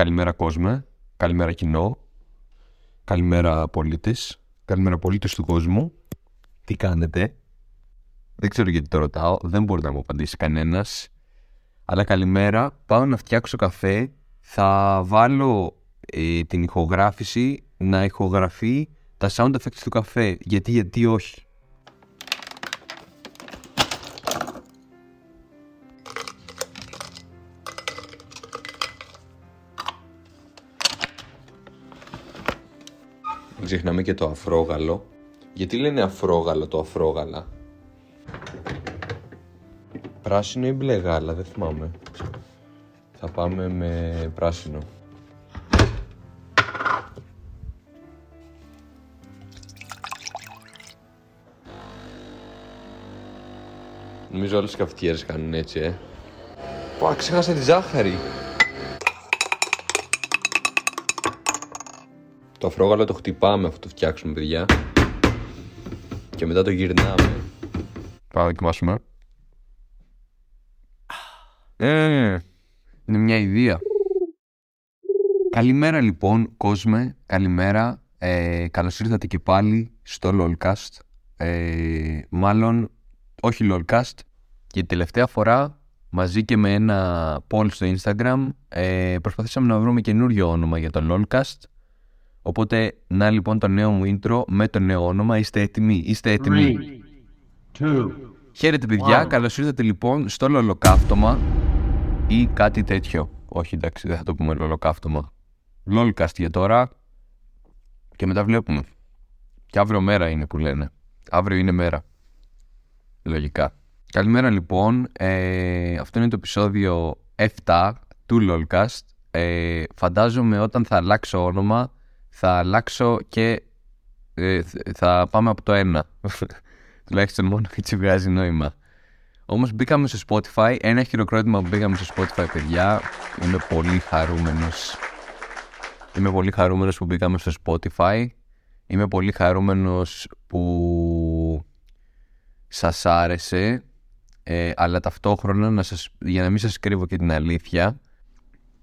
Καλημέρα κόσμε, καλημέρα κοινό, καλημέρα πολίτες, καλημέρα πολίτες του κόσμου. Τι κάνετε, δεν ξέρω γιατί το ρωτάω, δεν μπορεί να μου απαντήσει κανένας. Αλλά καλημέρα, πάω να φτιάξω καφέ, θα βάλω ε, την ηχογράφηση να ηχογραφεί τα sound effects του καφέ. Γιατί, γιατί όχι. Ξεχνάμε και το αφρόγαλο. Γιατί λένε αφρόγαλο το αφρόγαλα; Πράσινο ή μπλε γάλα, δεν θυμάμαι. Θα πάμε με πράσινο. Νομίζω όλες οι καυτιέρες κάνουν έτσι, ε. Πω, ξέχασα τη ζάχαρη. Το αφρόγαλο το χτυπάμε αφού το φτιάξουμε, παιδιά. Και μετά το γυρνάμε. Πάμε να δοκιμάσουμε. Ε, είναι μια ιδέα. Καλημέρα λοιπόν κόσμε, καλημέρα. Ε, καλώς ήρθατε και πάλι στο LOLcast. Ε, μάλλον όχι LOLcast. Και τελευταία φορά μαζί και με ένα poll στο Instagram ε, προσπαθήσαμε να βρούμε καινούριο όνομα για το LOLcast. Οπότε να λοιπόν το νέο μου intro με το νέο όνομα. Είστε έτοιμοι, είστε έτοιμοι. Χαίρετε παιδιά, καλώς ήρθατε λοιπόν στο λολοκαύτωμα ή κάτι τέτοιο. Όχι εντάξει, δεν θα το πούμε λολοκαύτωμα. Lolcast για τώρα και μετά βλέπουμε. Και αύριο μέρα είναι που λένε. Αύριο είναι μέρα. Λογικά. Καλημέρα λοιπόν. Ε, αυτό είναι το επεισόδιο 7 του LOLcast. Ε, φαντάζομαι όταν θα αλλάξω όνομα θα αλλάξω και ε, θα πάμε από το 1. Τουλάχιστον μόνο έτσι βγάζει νόημα. Όμως μπήκαμε στο Spotify. Ένα χειροκρότημα που μπήκαμε στο Spotify, παιδιά. Είμαι πολύ χαρούμενος. Είμαι πολύ χαρούμενος που μπήκαμε στο Spotify. Είμαι πολύ χαρούμενος που σας άρεσε. Ε, αλλά ταυτόχρονα, να σας, για να μην σας κρύβω και την αλήθεια,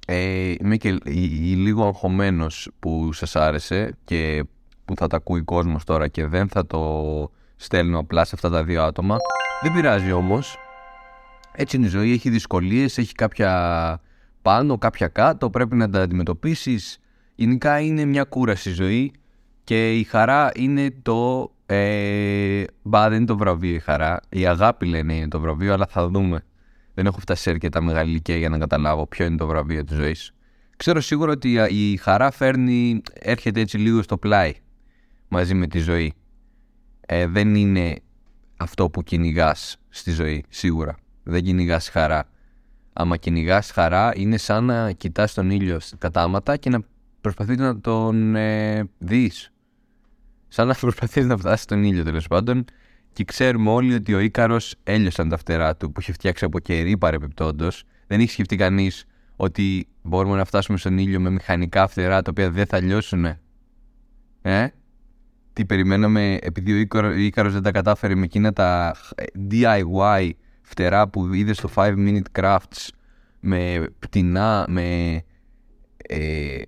ε, είμαι και λίγο αγχωμένος που σας άρεσε και που θα τα ακούει κόσμος τώρα και δεν θα το στέλνω απλά σε αυτά τα δύο άτομα. Δεν πειράζει όμως. Έτσι είναι η ζωή, έχει δυσκολίες, έχει κάποια πάνω, κάποια κάτω, πρέπει να τα αντιμετωπίσεις. Γενικά είναι μια κούραση ζωή και η χαρά είναι το... Ε, μπα, δεν είναι το βραβείο η χαρά. Η αγάπη λένε είναι το βραβείο, αλλά θα δούμε. Δεν έχω φτάσει σε αρκετά μεγάλη ηλικία για να καταλάβω ποιο είναι το βραβείο της ζωής. Ξέρω σίγουρα ότι η χαρά φέρνει, έρχεται έτσι λίγο στο πλάι μαζί με τη ζωή. Ε, δεν είναι αυτό που κυνηγάς στη ζωή, σίγουρα. Δεν κυνηγάς χαρά. Άμα κυνηγάς χαρά, είναι σαν να κοιτάς τον ήλιο κατάματα και να προσπαθείς να τον ε, δεις. Σαν να προσπαθείς να φτάσεις στον ήλιο τέλος πάντων. Και ξέρουμε όλοι ότι ο Ήκαρο έλειωσαν τα φτερά του που είχε φτιάξει από κερί παρεπιπτόντως. Δεν έχει σκεφτεί κανείς ότι μπορούμε να φτάσουμε στον ήλιο με μηχανικά φτερά τα οποία δεν θα λιώσουν. Ε; Τι περιμέναμε επειδή ο Ήκαρος δεν τα κατάφερε με εκείνα τα DIY φτερά που είδε στο 5 Minute Crafts με πτηνά, με, ε,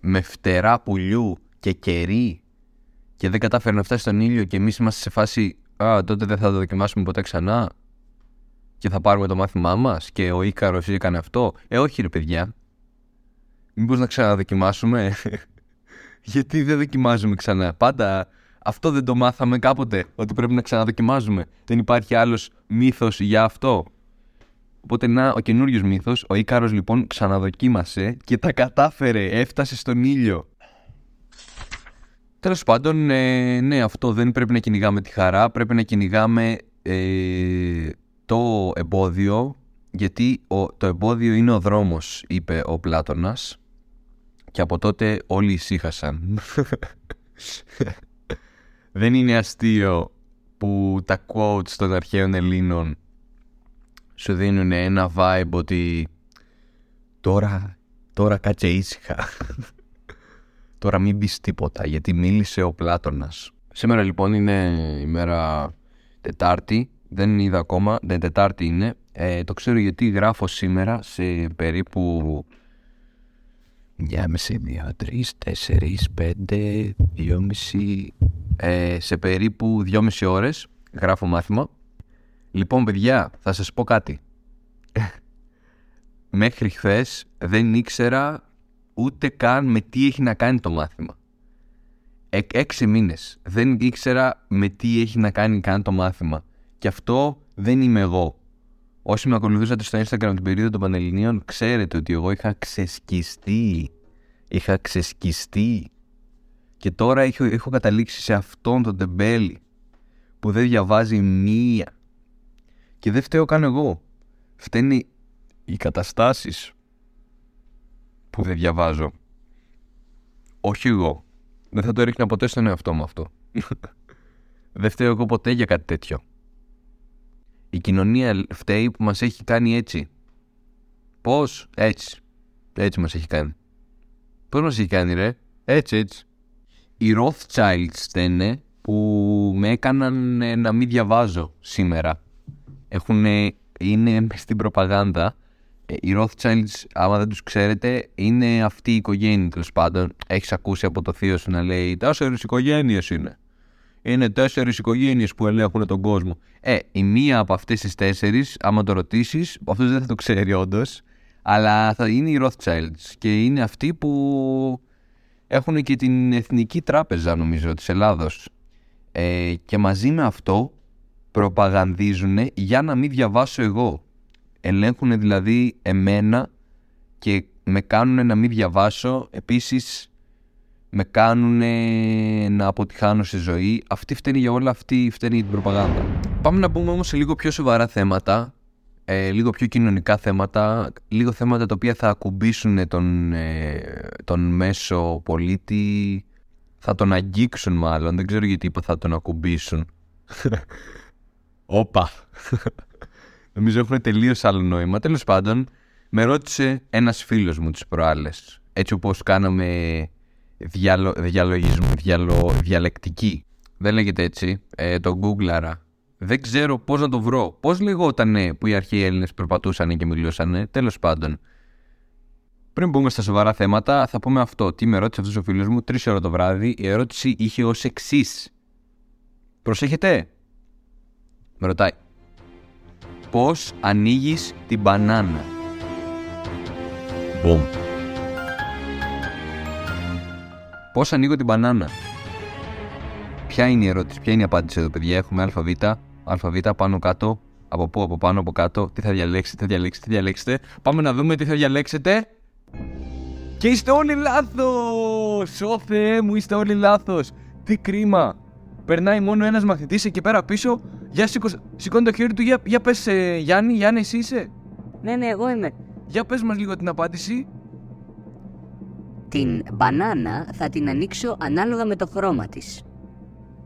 με φτερά πουλιού και κερί και δεν κατάφερε να φτάσει στον ήλιο και εμείς είμαστε σε φάση «Α, τότε δεν θα το δοκιμάσουμε ποτέ ξανά και θα πάρουμε το μάθημά μας και ο Ίκαρος έκανε αυτό». Ε, όχι ρε παιδιά. Μήπως να ξαναδοκιμάσουμε; Γιατί δεν δοκιμάζουμε ξανά. Πάντα αυτό δεν το μάθαμε κάποτε, ότι πρέπει να ξαναδοκιμάζουμε. Δεν υπάρχει άλλος μύθος για αυτό. Οπότε να, ο καινούριος μύθος, ο Ίκαρος λοιπόν ξαναδοκίμασε και τα κατάφερε, έφτασε στον ήλιο. Τέλος πάντων, ε, ναι, αυτό δεν πρέπει να κυνηγάμε τη χαρά, πρέπει να κυνηγάμε ε, το εμπόδιο, γιατί το εμπόδιο είναι ο δρόμος, είπε ο Πλάτωνας. Και από τότε όλοι ησύχασαν. δεν είναι αστείο που τα quotes των αρχαίων Ελλήνων σου δίνουν ένα vibe ότι τώρα, τώρα κάτσε ήσυχα. τώρα μην πεις τίποτα γιατί μίλησε ο Πλάτωνας. Σήμερα λοιπόν είναι η μέρα Τετάρτη, δεν είδα ακόμα, δεν Τετάρτη είναι. Ε, το ξέρω γιατί γράφω σήμερα σε περίπου Μια μισή, δύο, τρεις, τέσσερις, πέντε, δυόμιση. Ε, σε περίπου δυόμιση ώρες γράφω μάθημα. Λοιπόν, παιδιά, θα σας πω κάτι. Μέχρι χθες δεν ήξερα ούτε καν με τι έχει να κάνει το μάθημα. Ε, έξι μήνες δεν ήξερα με τι έχει να κάνει καν το μάθημα. Και αυτό δεν είμαι εγώ. Όσοι με ακολουθούσατε στο Instagram την περίοδο των Πανελληνίων, ξέρετε ότι εγώ είχα ξεσκιστεί. Είχα ξεσκιστεί. Και τώρα έχω, έχω καταλήξει σε αυτόν τον τεμπέλη που δεν διαβάζει μία. Και δεν φταίω καν εγώ. Φταίνει οι καταστάσεις που δεν διαβάζω. Όχι εγώ. Δεν θα το έριχνα ποτέ στον εαυτό μου αυτό. δεν φταίω εγώ ποτέ για κάτι τέτοιο. Η κοινωνία φταίει που μας έχει κάνει έτσι. Πώς; Έτσι. Έτσι μας έχει κάνει. Πώς μας έχει κάνει ρε; Έτσι έτσι. Οι Rothschilds φταίνε που με έκαναν να μην διαβάζω σήμερα. Έχουν, είναι στην προπαγάνδα. Ε, οι Rothschilds, άμα δεν τους ξέρετε, είναι αυτή η οικογένεια τέλος πάντων. Έχεις ακούσει από το θείο σου να λέει «Τέσσερις οικογένειες είναι» είναι τέσσερις οικογένειες που ελέγχουν τον κόσμο. Ε, η μία από αυτές τις τέσσερις, άμα το ρωτήσεις, αυτός δεν θα το ξέρει όντως, αλλά θα είναι οι Rothschilds και είναι αυτοί που έχουν και την Εθνική Τράπεζα, νομίζω, της Ελλάδος. Ε, και μαζί με αυτό προπαγανδίζουν για να μην διαβάσω εγώ. Ελέγχουν δηλαδή εμένα και με κάνουν να μην διαβάσω. Επίσης με κάνουν να αποτυχάνω στη ζωή. Αυτή φταίνει για όλα, αυτή φταίνει για την προπαγάνδα. Πάμε να πούμε όμως σε λίγο πιο σοβαρά θέματα, ε, λίγο πιο κοινωνικά θέματα, λίγο θέματα τα οποία θα ακουμπήσουν τον, ε, τον μέσο πολίτη, θα τον αγγίξουν μάλλον, δεν ξέρω γιατί είπα θα τον ακουμπήσουν. Όπα. Νομίζω έχουν τελείως άλλο νόημα. Τέλος πάντων, με ρώτησε ένας φίλος μου τις προάλλες. Έτσι όπως κάναμε διαλο, διαλο, διαλεκτική. Δεν λέγεται έτσι. Ε, το Googleαρα. Δεν ξέρω πώς να το βρω. Πώς λεγότανε που οι αρχαίοι Έλληνες περπατούσαν και μιλούσαν. Τέλος πάντων. Πριν μπούμε στα σοβαρά θέματα, θα πούμε αυτό. Τι με ρώτησε αυτός ο φίλος μου, τρεις ώρα το βράδυ. Η ερώτηση είχε ως εξής. Προσέχετε; Με ρωτάει. Πώ ανοίγεις την μπανάνα. Μπομ. Πώς ανοίγω την μπανάνα; Ποια είναι η ερώτηση, ποια είναι η απάντηση εδώ, παιδιά; Έχουμε ΑΒ, ΑΒ πάνω κάτω, από πού, από πάνω, από κάτω. Τι θα διαλέξετε, τι θα διαλέξετε, τι διαλέξετε. Πάμε να δούμε τι θα διαλέξετε. Και είστε όλοι λάθος! Ω Θεέ μου, είστε όλοι λάθος! Τι κρίμα! Περνάει μόνο ένας μαθητής εκεί πέρα πίσω. Για σηκώ... σηκώνει το χέρι του. Για, για πες, ε, Γιάννη, Γιάννη, εσύ είσαι; Ναι, ναι, εγώ είμαι. Για πες μας λίγο την απάντηση. Την μπανάνα θα την ανοίξω ανάλογα με το χρώμα της.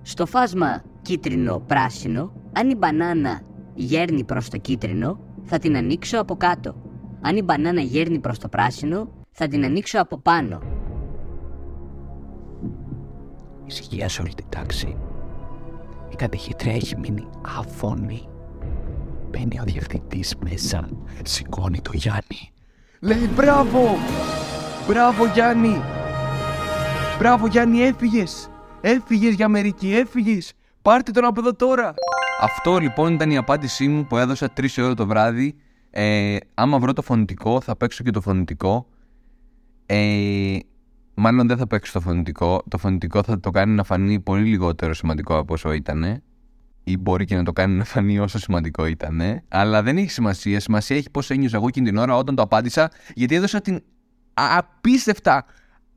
Στο φάσμα κίτρινο-πράσινο, αν η μπανάνα γέρνει προς το κίτρινο, θα την ανοίξω από κάτω. Αν η μπανάνα γέρνει προς το πράσινο, θα την ανοίξω από πάνω. Ησυχία σε όλη την τάξη. Η κατεχήτρια έχει μείνει αφώνη. Μπαίνει ο διευθυντής μέσα, σηκώνει το Γιάννη. Λέει μπράβο! Μπράβο Γιάννη! Μπράβο Γιάννη, έφυγες! Έφυγες για Αμερική, έφυγες! Πάρτε τον από εδώ τώρα! Αυτό λοιπόν ήταν η απάντησή μου που έδωσα 3 ώρα το βράδυ. Ε, άμα βρω το φωνητικό, θα παίξω και το φωνητικό. Ε, μάλλον δεν θα παίξω το φωνητικό. Το φωνητικό θα το κάνει να φανεί πολύ λιγότερο σημαντικό από όσο ήταν. Ή μπορεί και να το κάνει να φανεί όσο σημαντικό ήταν. Αλλά δεν έχει σημασία. Σημασία έχει πώς ένιωσα εγώ εκείνη την ώρα όταν το απάντησα, γιατί έδωσα την απίστευτα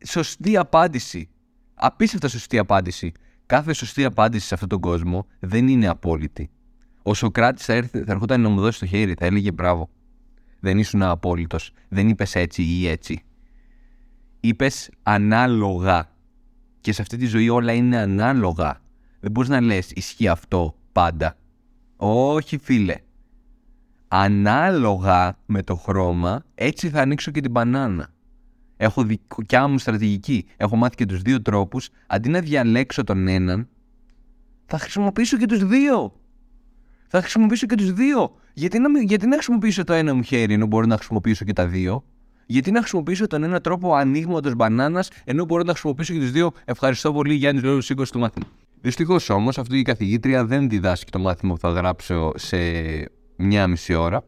σωστή απάντηση. Απίστευτα σωστή απάντηση. Κάθε σωστή απάντηση σε αυτόν τον κόσμο δεν είναι απόλυτη. Ο Σοκράτης θα, έρθει, θα ερχόταν να μου δώσει το χέρι, θα έλεγε μπράβο. Δεν ήσουν απόλυτος. Δεν είπες έτσι ή έτσι. Είπες ανάλογα. Και σε αυτή τη ζωή όλα είναι ανάλογα. Δεν μπορείς να λες ισχύει αυτό πάντα. Όχι φίλε. Ανάλογα με το χρώμα, έτσι θα ανοίξω και την μπανάνα. Έχω δικιά μου στρατηγική. Έχω μάθει και τους δύο τρόπους. Αντί να διαλέξω τον έναν, θα χρησιμοποιήσω και τους δύο. Θα χρησιμοποιήσω και τους δύο. Γιατί να, γιατί να χρησιμοποιήσω το ένα μου χέρι ενώ μπορώ να χρησιμοποιήσω και τα δύο; Γιατί να χρησιμοποιήσω τον ένα τρόπο ανοίγματος μπανάνας, ενώ μπορώ να χρησιμοποιήσω και τους δύο. Ευχαριστώ πολύ, Γιάννης Λόγο Σίκο του μάθημα. Δυστυχώς όμως, αυτή η καθηγήτρια δεν διδάσκει το μάθημα που θα γράψω σε μία μισή ώρα.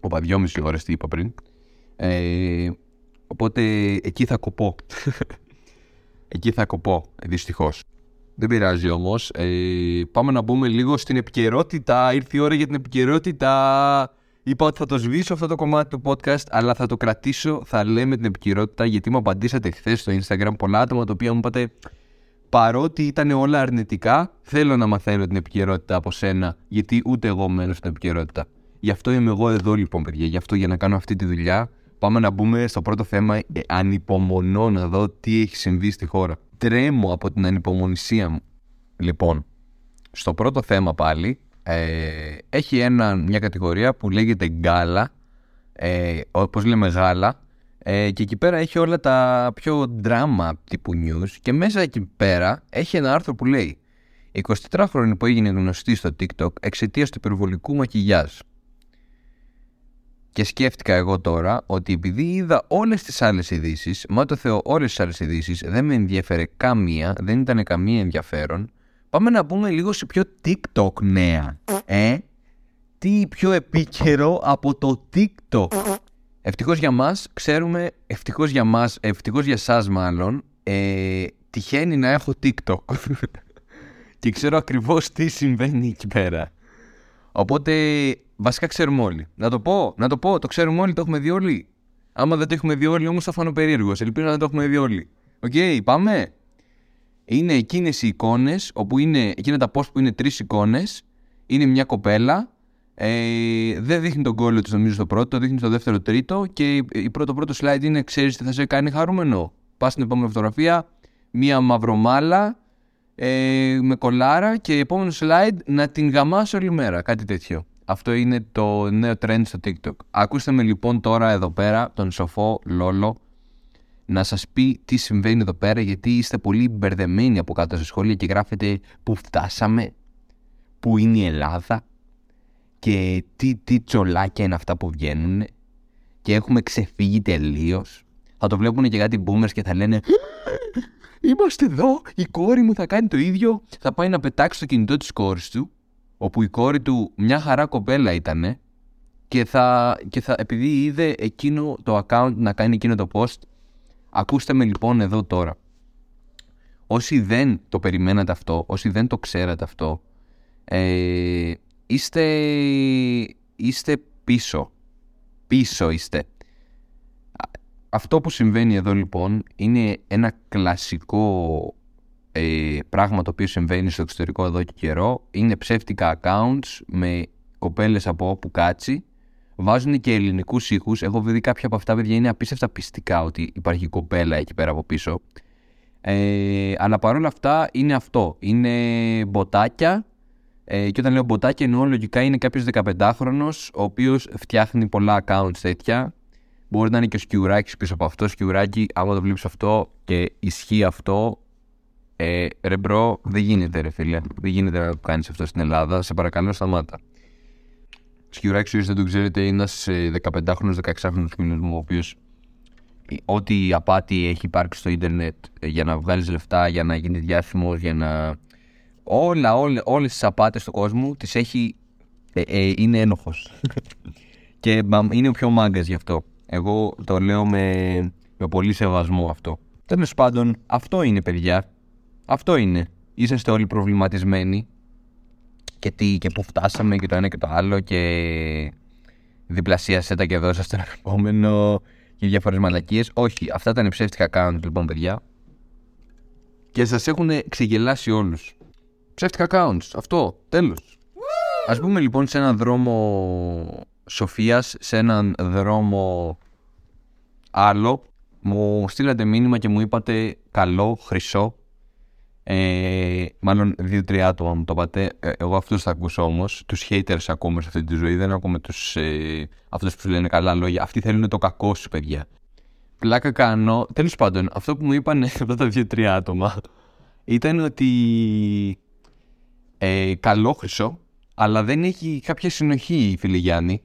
Οπα, δυόμιση ώρες τι είπα πριν. Ε, οπότε εκεί θα κοπώ. εκεί θα κοπώ, δυστυχώς. Δεν πειράζει όμως. Ε, πάμε να μπούμε λίγο στην επικαιρότητα. Ήρθε η ώρα για την επικαιρότητα. Είπα ότι θα το σβήσω αυτό το κομμάτι του podcast, αλλά θα το κρατήσω. Θα λέμε την επικαιρότητα γιατί μου απαντήσατε χθες στο Instagram πολλά άτομα τα οποία μου είπατε παρότι ήταν όλα αρνητικά, θέλω να μαθαίνω την επικαιρότητα από σένα, γιατί ούτε εγώ μένω στην επικαιρότητα. Γι' αυτό είμαι εγώ εδώ λοιπόν, παιδιά. Γι' αυτό για να κάνω αυτή τη δουλειά, πάμε να μπούμε στο πρώτο θέμα. Ε, ανυπομονώ να δω τι έχει συμβεί στη χώρα. Τρέμω από την ανυπομονησία μου. Λοιπόν, στο πρώτο θέμα πάλι, ε, έχει ένα, μια κατηγορία που λέγεται γκάλα, ε, όπως λέμε γάλα, ε, και εκεί πέρα έχει όλα τα πιο drama τύπου news. Και μέσα εκεί πέρα έχει ένα άρθρο που λέει 24χρονη που έγινε γνωστή στο TikTok εξαιτίας του υπερβολικού μακιγιάζ. Και σκέφτηκα εγώ τώρα ότι επειδή είδα όλες τις άλλες ειδήσεις, μα το Θεό όλες τις άλλες ειδήσεις, δεν με ενδιαφέρε καμία, δεν ήταν καμία ενδιαφέρον, πάμε να πούμε λίγο σε πιο TikTok νέα. Ε, τι πιο επίκαιρο από το TikTok. Ευτυχώς για μας, ξέρουμε, ευτυχώς για μας, ευτυχώς για εσά μάλλον, ε, τυχαίνει να έχω TikTok. και ξέρω ακριβώς τι συμβαίνει εκεί πέρα. Οπότε, βασικά ξέρουμε όλοι. Να το πω, να το πω, το ξέρουμε όλοι, το έχουμε δει όλοι. Άμα δεν το έχουμε δει όλοι, όμως θα φανώ περίεργος. Ελπίζω να το έχουμε δει όλοι. OK, okay, πάμε. Είναι εκείνες οι εικόνες, όπου είναι εκείνα τα post που είναι τρεις εικόνες. Είναι μια κοπέλα ε, δεν δείχνει τον κώλο του, νομίζω, στο πρώτο, το δείχνει στο δεύτερο, τρίτο. Και η πρώτο πρώτο slide είναι: Ξέρεις τι θα σε κάνει χαρούμενο. Πας στην επόμενη φωτογραφία, μία μαυρομάλλα ε, με κολάρα και επόμενο slide να την γαμάσω όλη μέρα. Κάτι τέτοιο. Αυτό είναι το νέο trend στο TikTok. Ακούστε με λοιπόν τώρα εδώ πέρα τον σοφό Λόλο να σας πει τι συμβαίνει εδώ πέρα γιατί είστε πολύ μπερδεμένοι από κάτω στα σχόλια και γράφετε που φτάσαμε, που είναι η Ελλάδα, και τι, τι τσολάκια είναι αυτά που βγαίνουν και έχουμε ξεφύγει τελείως. Θα το βλέπουν και κάτι boomers και θα λένε Είμαστε εδώ, η κόρη μου θα κάνει το ίδιο. Θα πάει να πετάξει το κινητό της κόρης του, όπου η κόρη του μια χαρά κοπέλα ήταν και θα, και θα επειδή είδε εκείνο το account να κάνει εκείνο το post, ακούστε με λοιπόν εδώ τώρα. Όσοι δεν το περιμένατε αυτό, όσοι δεν το ξέρατε αυτό, ε, είστε, είστε πίσω. Πίσω είστε. Αυτό που συμβαίνει εδώ λοιπόν είναι ένα κλασικό ε, πράγμα το οποίο συμβαίνει στο εξωτερικό εδώ και καιρό. Είναι ψεύτικα accounts με κοπέλες από όπου κάτσει. Βάζουν και ελληνικούς ήχους. Έχω δει κάποια από αυτά, παιδιά, είναι απίστευτα πειστικά ότι υπάρχει κοπέλα εκεί πέρα από πίσω. Ε, αλλά παρόλα αυτά είναι αυτό. Είναι bot άκια ε, και όταν λέω bot άκι εννοώ λογικά είναι κάποιος 15χρονο ο οποίος φτιάχνει πολλά accounts τέτοια. Μπορεί να είναι και ο Σκιουράκης πίσω από αυτό. Σκιουράκι, άμα το βλέπεις αυτό και ισχύει αυτό, ε, ρε bro, δεν γίνεται ρε φίλε. Δεν γίνεται να το κάνεις αυτό στην Ελλάδα. Σε παρακαλώ, σταμάτα. Σκιουράκη, όσοι δεν το ξέρετε, είναι ένας 15χρονο, 16χρονο φίλο μου, ο οποίος ό,τι απάτη έχει υπάρξει στο ίντερνετ ε, για να βγάλεις λεφτά, για να γίνεις διάσημος, για να όλα, όλα, όλες τις απάτες του κόσμου τις έχει, ε, ε, είναι ένοχος. και είναι ο πιο μάγκας γι' αυτό. Εγώ το λέω με, με πολύ σεβασμό αυτό. Τέλος πάντων, αυτό είναι παιδιά. Αυτό είναι. Είσαστε όλοι προβληματισμένοι και τι και πού φτάσαμε και το ένα και το άλλο και διπλασίασε τα και δώσα στον επόμενο και διάφορες μαλακίες. Όχι, αυτά ήταν ψεύτικα account λοιπόν παιδιά και σας έχουν ξεγελάσει όλους. Ψεύτικα accounts. Αυτό. Τέλος. Ας πούμε λοιπόν σε έναν δρόμο Σοφίας, σε έναν δρόμο άλλο, μου στείλατε μήνυμα και μου είπατε καλό, χρυσό. Ε, μάλλον δύο-τρία άτομα μου το είπατε. Ε, εγώ αυτούς θα ακούσω όμως. Τους haters ακούμε σε αυτή τη ζωή. Δεν ακούμε τους, ε, αυτούς που σου λένε καλά λόγια. Αυτοί θέλουν το κακό σου, παιδιά. Πλάκα κάνω. Τέλος πάντων, αυτό που μου είπαν αυτά τα δύο-τρία άτομα ήταν ότι ε, καλό χρυσό, αλλά δεν έχει κάποια συνοχή, φίλε Γιάννη.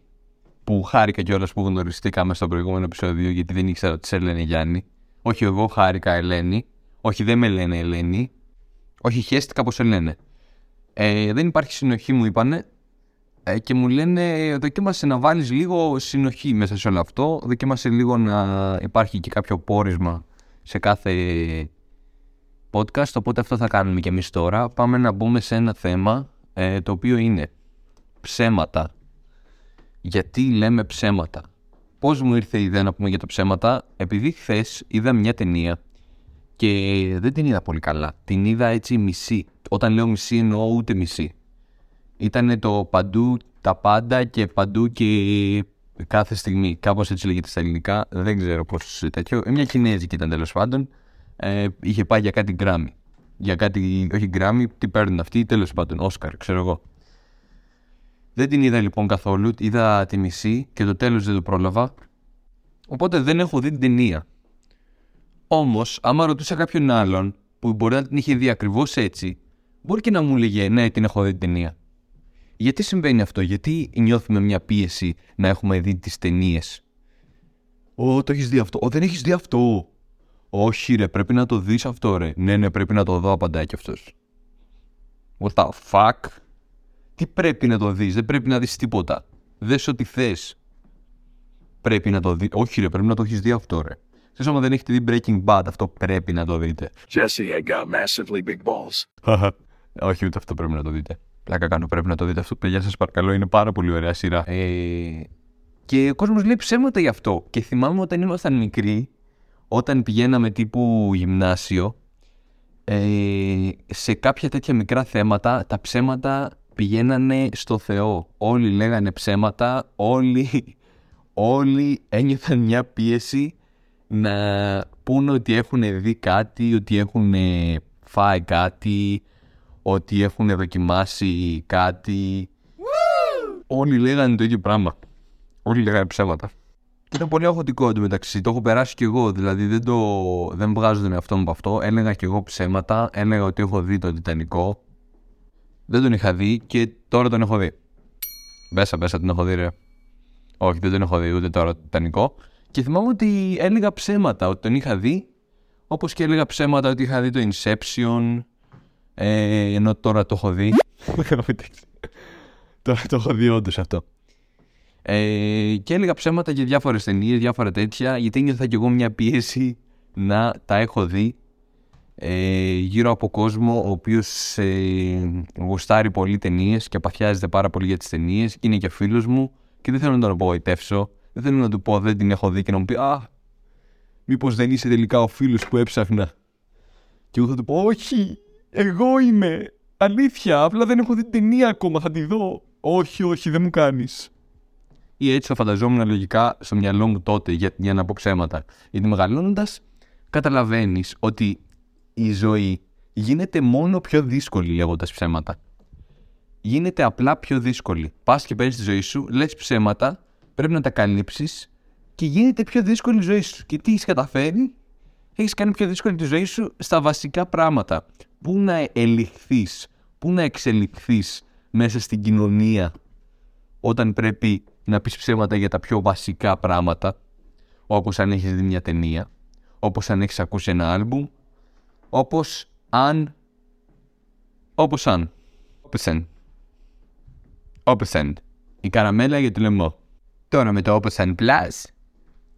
που χάρηκα κιόλας που γνωριστήκαμε στο προηγούμενο επεισόδιο, γιατί δεν ήξερα ότι σε λένε Γιάννη. Όχι, εγώ χάρηκα Ελένη. Όχι, δεν με λένε Ελένη. Όχι, χαίστηκα πώ σε λένε. Ε, δεν υπάρχει συνοχή, μου είπανε. Ε, και μου λένε, δοκίμασε να βάλεις λίγο συνοχή μέσα σε όλο αυτό. Δοκίμασε λίγο να υπάρχει και κάποιο πόρισμα σε κάθε podcast. Οπότε αυτό θα κάνουμε και εμείς τώρα. Πάμε να μπούμε σε ένα θέμα ε, το οποίο είναι ψέματα. Γιατί λέμε ψέματα; Πώς μου ήρθε η ιδέα να πούμε για τα ψέματα; Επειδή χθες είδα μια ταινία και δεν την είδα πολύ καλά. Την είδα έτσι μισή. Όταν λέω μισή εννοώ ούτε μισή. Ήταν το παντού τα πάντα και παντού και κάθε στιγμή. Κάπως έτσι λέγεται στα ελληνικά. Δεν ξέρω πώς τέτοιο. Μια Κινέζικη ήταν τέλος πάντων. Ε, είχε πάει για κάτι γκράμι. Για κάτι, όχι γκράμι, τι παίρνουν αυτοί, τέλος πάντων, Όσκαρ, ξέρω εγώ. Δεν την είδα λοιπόν καθόλου, είδα τη μισή και το τέλος δεν το πρόλαβα. Οπότε δεν έχω δει την ταινία. Όμως, άμα ρωτούσα κάποιον άλλον που μπορεί να την είχε δει ακριβώς έτσι, μπορεί και να μου λέγε Ναι, την έχω δει την ταινία. Γιατί συμβαίνει αυτό, Γιατί νιώθουμε μια πίεση να έχουμε δει τις ταινίες; Ω, το έχεις δει αυτό. Ω, δεν έχεις δει αυτό. Όχι, ρε, πρέπει να το δεις αυτό, ρε. Ναι, ναι, πρέπει να το δω, απαντάει κι αυτός. What the fuck; Τι πρέπει να το δεις, δεν πρέπει να δεις τίποτα. Δες ό,τι θες. Πρέπει να το δει. Όχι, ρε, πρέπει να το έχεις δει αυτό, ρε. Θε άμα δεν έχετε δει Breaking Bad, αυτό πρέπει να το δείτε. Jesse had got massively big balls. Όχι, ούτε αυτό πρέπει να το δείτε. Πλάκα κάνω, πρέπει να το δείτε αυτό. Παιδιά, σας παρακαλώ, είναι πάρα πολύ ωραία σειρά. Ε, και ο κόσμος λέει ψέματα γι' αυτό. Και θυμάμαι όταν ήμασταν μικροί, όταν πηγαίναμε τύπου γυμνάσιο, ε, σε κάποια τέτοια μικρά θέματα, τα ψέματα πηγαίνανε στο Θεό. Όλοι λέγανε ψέματα, όλοι, όλοι ένιωθαν μια πίεση να πούνε ότι έχουν δει κάτι, ότι έχουν φάει κάτι, ότι έχουν δοκιμάσει κάτι. Όλοι λέγανε το ίδιο πράγμα. Όλοι λέγανε ψέματα. Και ήταν πολύ αγχωτικό εντωμεταξύ. Το έχω περάσει κι εγώ. Δηλαδή δεν, το, δεν βγάζω τον εαυτό μου από αυτό. Έλεγα κι εγώ ψέματα. Έλεγα ότι έχω δει το Τιτανικό. Δεν τον είχα δει και τώρα τον έχω δει. Μπέσα, μπέσα τον έχω δει, ρε. Όχι, δεν τον έχω δει ούτε τώρα το Τιτανικό. Και θυμάμαι ότι έλεγα ψέματα ότι τον είχα δει. Όπως και έλεγα ψέματα ότι είχα δει το Inception. Ε, ενώ τώρα το έχω δει. τώρα το έχω δει όντως αυτό. Ε, και έλεγα ψέματα για διάφορες ταινίες, διάφορα τέτοια, γιατί νιώθα κι εγώ μια πίεση να τα έχω δει ε, γύρω από κόσμο ο οποίος ε, γουστάρει πολύ ταινίες και απαθιάζεται πάρα πολύ για τις ταινίες και είναι και φίλος μου και δεν θέλω να τον απογοητεύσω. Δεν θέλω να του πω δεν την έχω δει και να μου πει Α, μήπως δεν είσαι τελικά ο φίλος που έψαχνα. Και εγώ θα του πω Όχι, εγώ είμαι. Αλήθεια, απλά δεν έχω δει την ταινία ακόμα, θα τη δω. Όχι, όχι, δεν μου κάνεις. Ή έτσι θα φανταζόμουν λογικά στο μυαλό μου τότε για, για να πω ψέματα. Γιατί μεγαλώνοντας, καταλαβαίνεις ότι η ζωή γίνεται μόνο πιο δύσκολη λέγοντας ψέματα. Γίνεται απλά πιο δύσκολη. Πας και παίρνεις τη ζωή σου, λες ψέματα, πρέπει να τα καλύψεις και γίνεται πιο δύσκολη η ζωή σου. Και τι έχεις καταφέρει, έχεις κάνει πιο δύσκολη τη ζωή σου στα βασικά πράγματα. Πού να ελιχθείς, πού να εξελιχθείς μέσα στην κοινωνία όταν πρέπει να πεις ψέματα για τα πιο βασικά πράγματα όπως αν έχεις δει μια ταινία, όπως αν έχεις ακούσει ένα άλμπουμ, όπως αν... όπως αν... Όπεσεν. Όπεσεν. Η καραμέλα για το λαιμό. Τώρα με το Όπεσεν Plus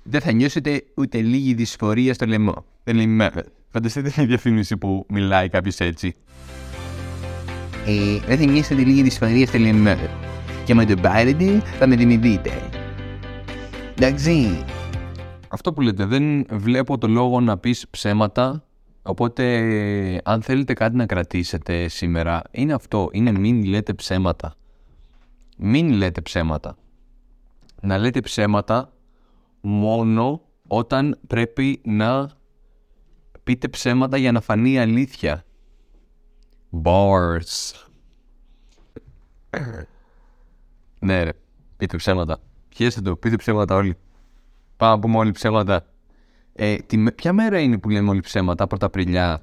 δεν θα νιώσετε ούτε λίγη δυσφορία στο λαιμό. Δεν είμαι... Φανταστείτε μια διαφήμιση που μιλάει κάποιος έτσι. Ε, δεν θα νιώσετε λίγη δυσφορία στο λαιμό. Και με το πάρετε θα με θυμηθείτε. Εντάξει. Αυτό που λέτε, δεν βλέπω το λόγο να πεις ψέματα Οπότε, αν θέλετε κάτι να κρατήσετε σήμερα, είναι αυτό. Είναι μην λέτε ψέματα. Μην λέτε ψέματα. Να λέτε ψέματα μόνο όταν πρέπει να πείτε ψέματα για να φανεί η αλήθεια. Bars. ναι ρε, πείτε ψέματα. Πιέστε το, πείτε ψέματα όλοι. Πάμε να πούμε όλοι ψέματα. Ε, τη, ποια μέρα είναι που λέμε όλοι ψέματα, Πρωταπριλιά,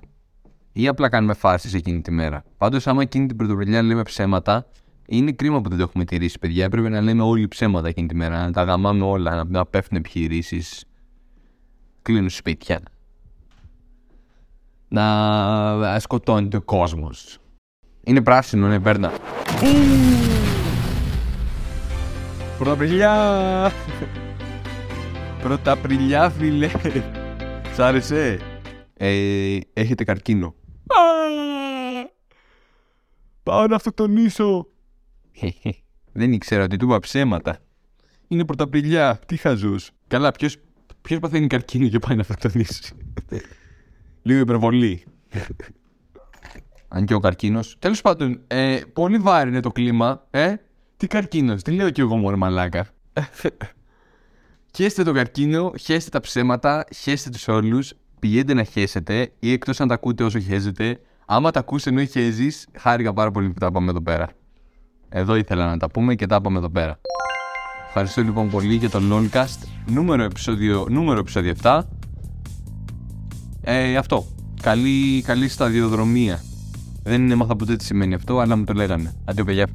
ή απλά κάνουμε φάσεις εκείνη τη μέρα; Πάντως, άμα εκείνη την Πρωταπριλιά λέμε ψέματα, Είναι κρίμα που δεν το έχουμε τηρήσει, παιδιά. Έπρεπε να λέμε όλοι ψέματα εκείνη τη μέρα. Να τα γαμάμε όλα, να, να πέφτουν επιχειρήσεις. Κλείνουν σπίτια. Να σκοτώνεται ο κόσμος. Είναι πράσινο, ναι, παίρνα. Πρωταπριλιά! Πρωταπριλιά, φίλε. Σ' άρεσε; Ε, έχετε καρκίνο. Πάω να αυτοκτονήσω. Δεν ήξερα ότι του είπα ψέματα. Είναι πρωταπριλιά. Τι χαζούς. Καλά, ποιος, ποιος παθαίνει καρκίνο και πάει να αυτοκτονήσει. Λίγο υπερβολή. Αν και ο καρκίνος. Τέλος πάντων, ε, πολύ βάρη είναι το κλίμα. Ε, τι καρκίνος. Τι λέω κι εγώ μόνο μαλάκα. Χέστε το καρκίνο, χέστε τα ψέματα, χέστε τους όλους, πηγαίνετε να χέσετε ή εκτός αν τα ακούτε όσο χέζετε. Άμα τα ακούς ενώ χέζεις, χάρηκα πάρα πολύ που τα πάμε εδώ πέρα. Εδώ ήθελα να τα πούμε και τα είπαμε εδώ πέρα. Ευχαριστώ λοιπόν πολύ για το Lolcast νούμερο επεισόδιο, νούμερο επεισόδιο 7. Ε, αυτό. Καλή, καλή σταδιοδρομία. Δεν έμαθα ποτέ τι σημαίνει αυτό, αλλά μου το λέγανε. Αντίο παιδιά.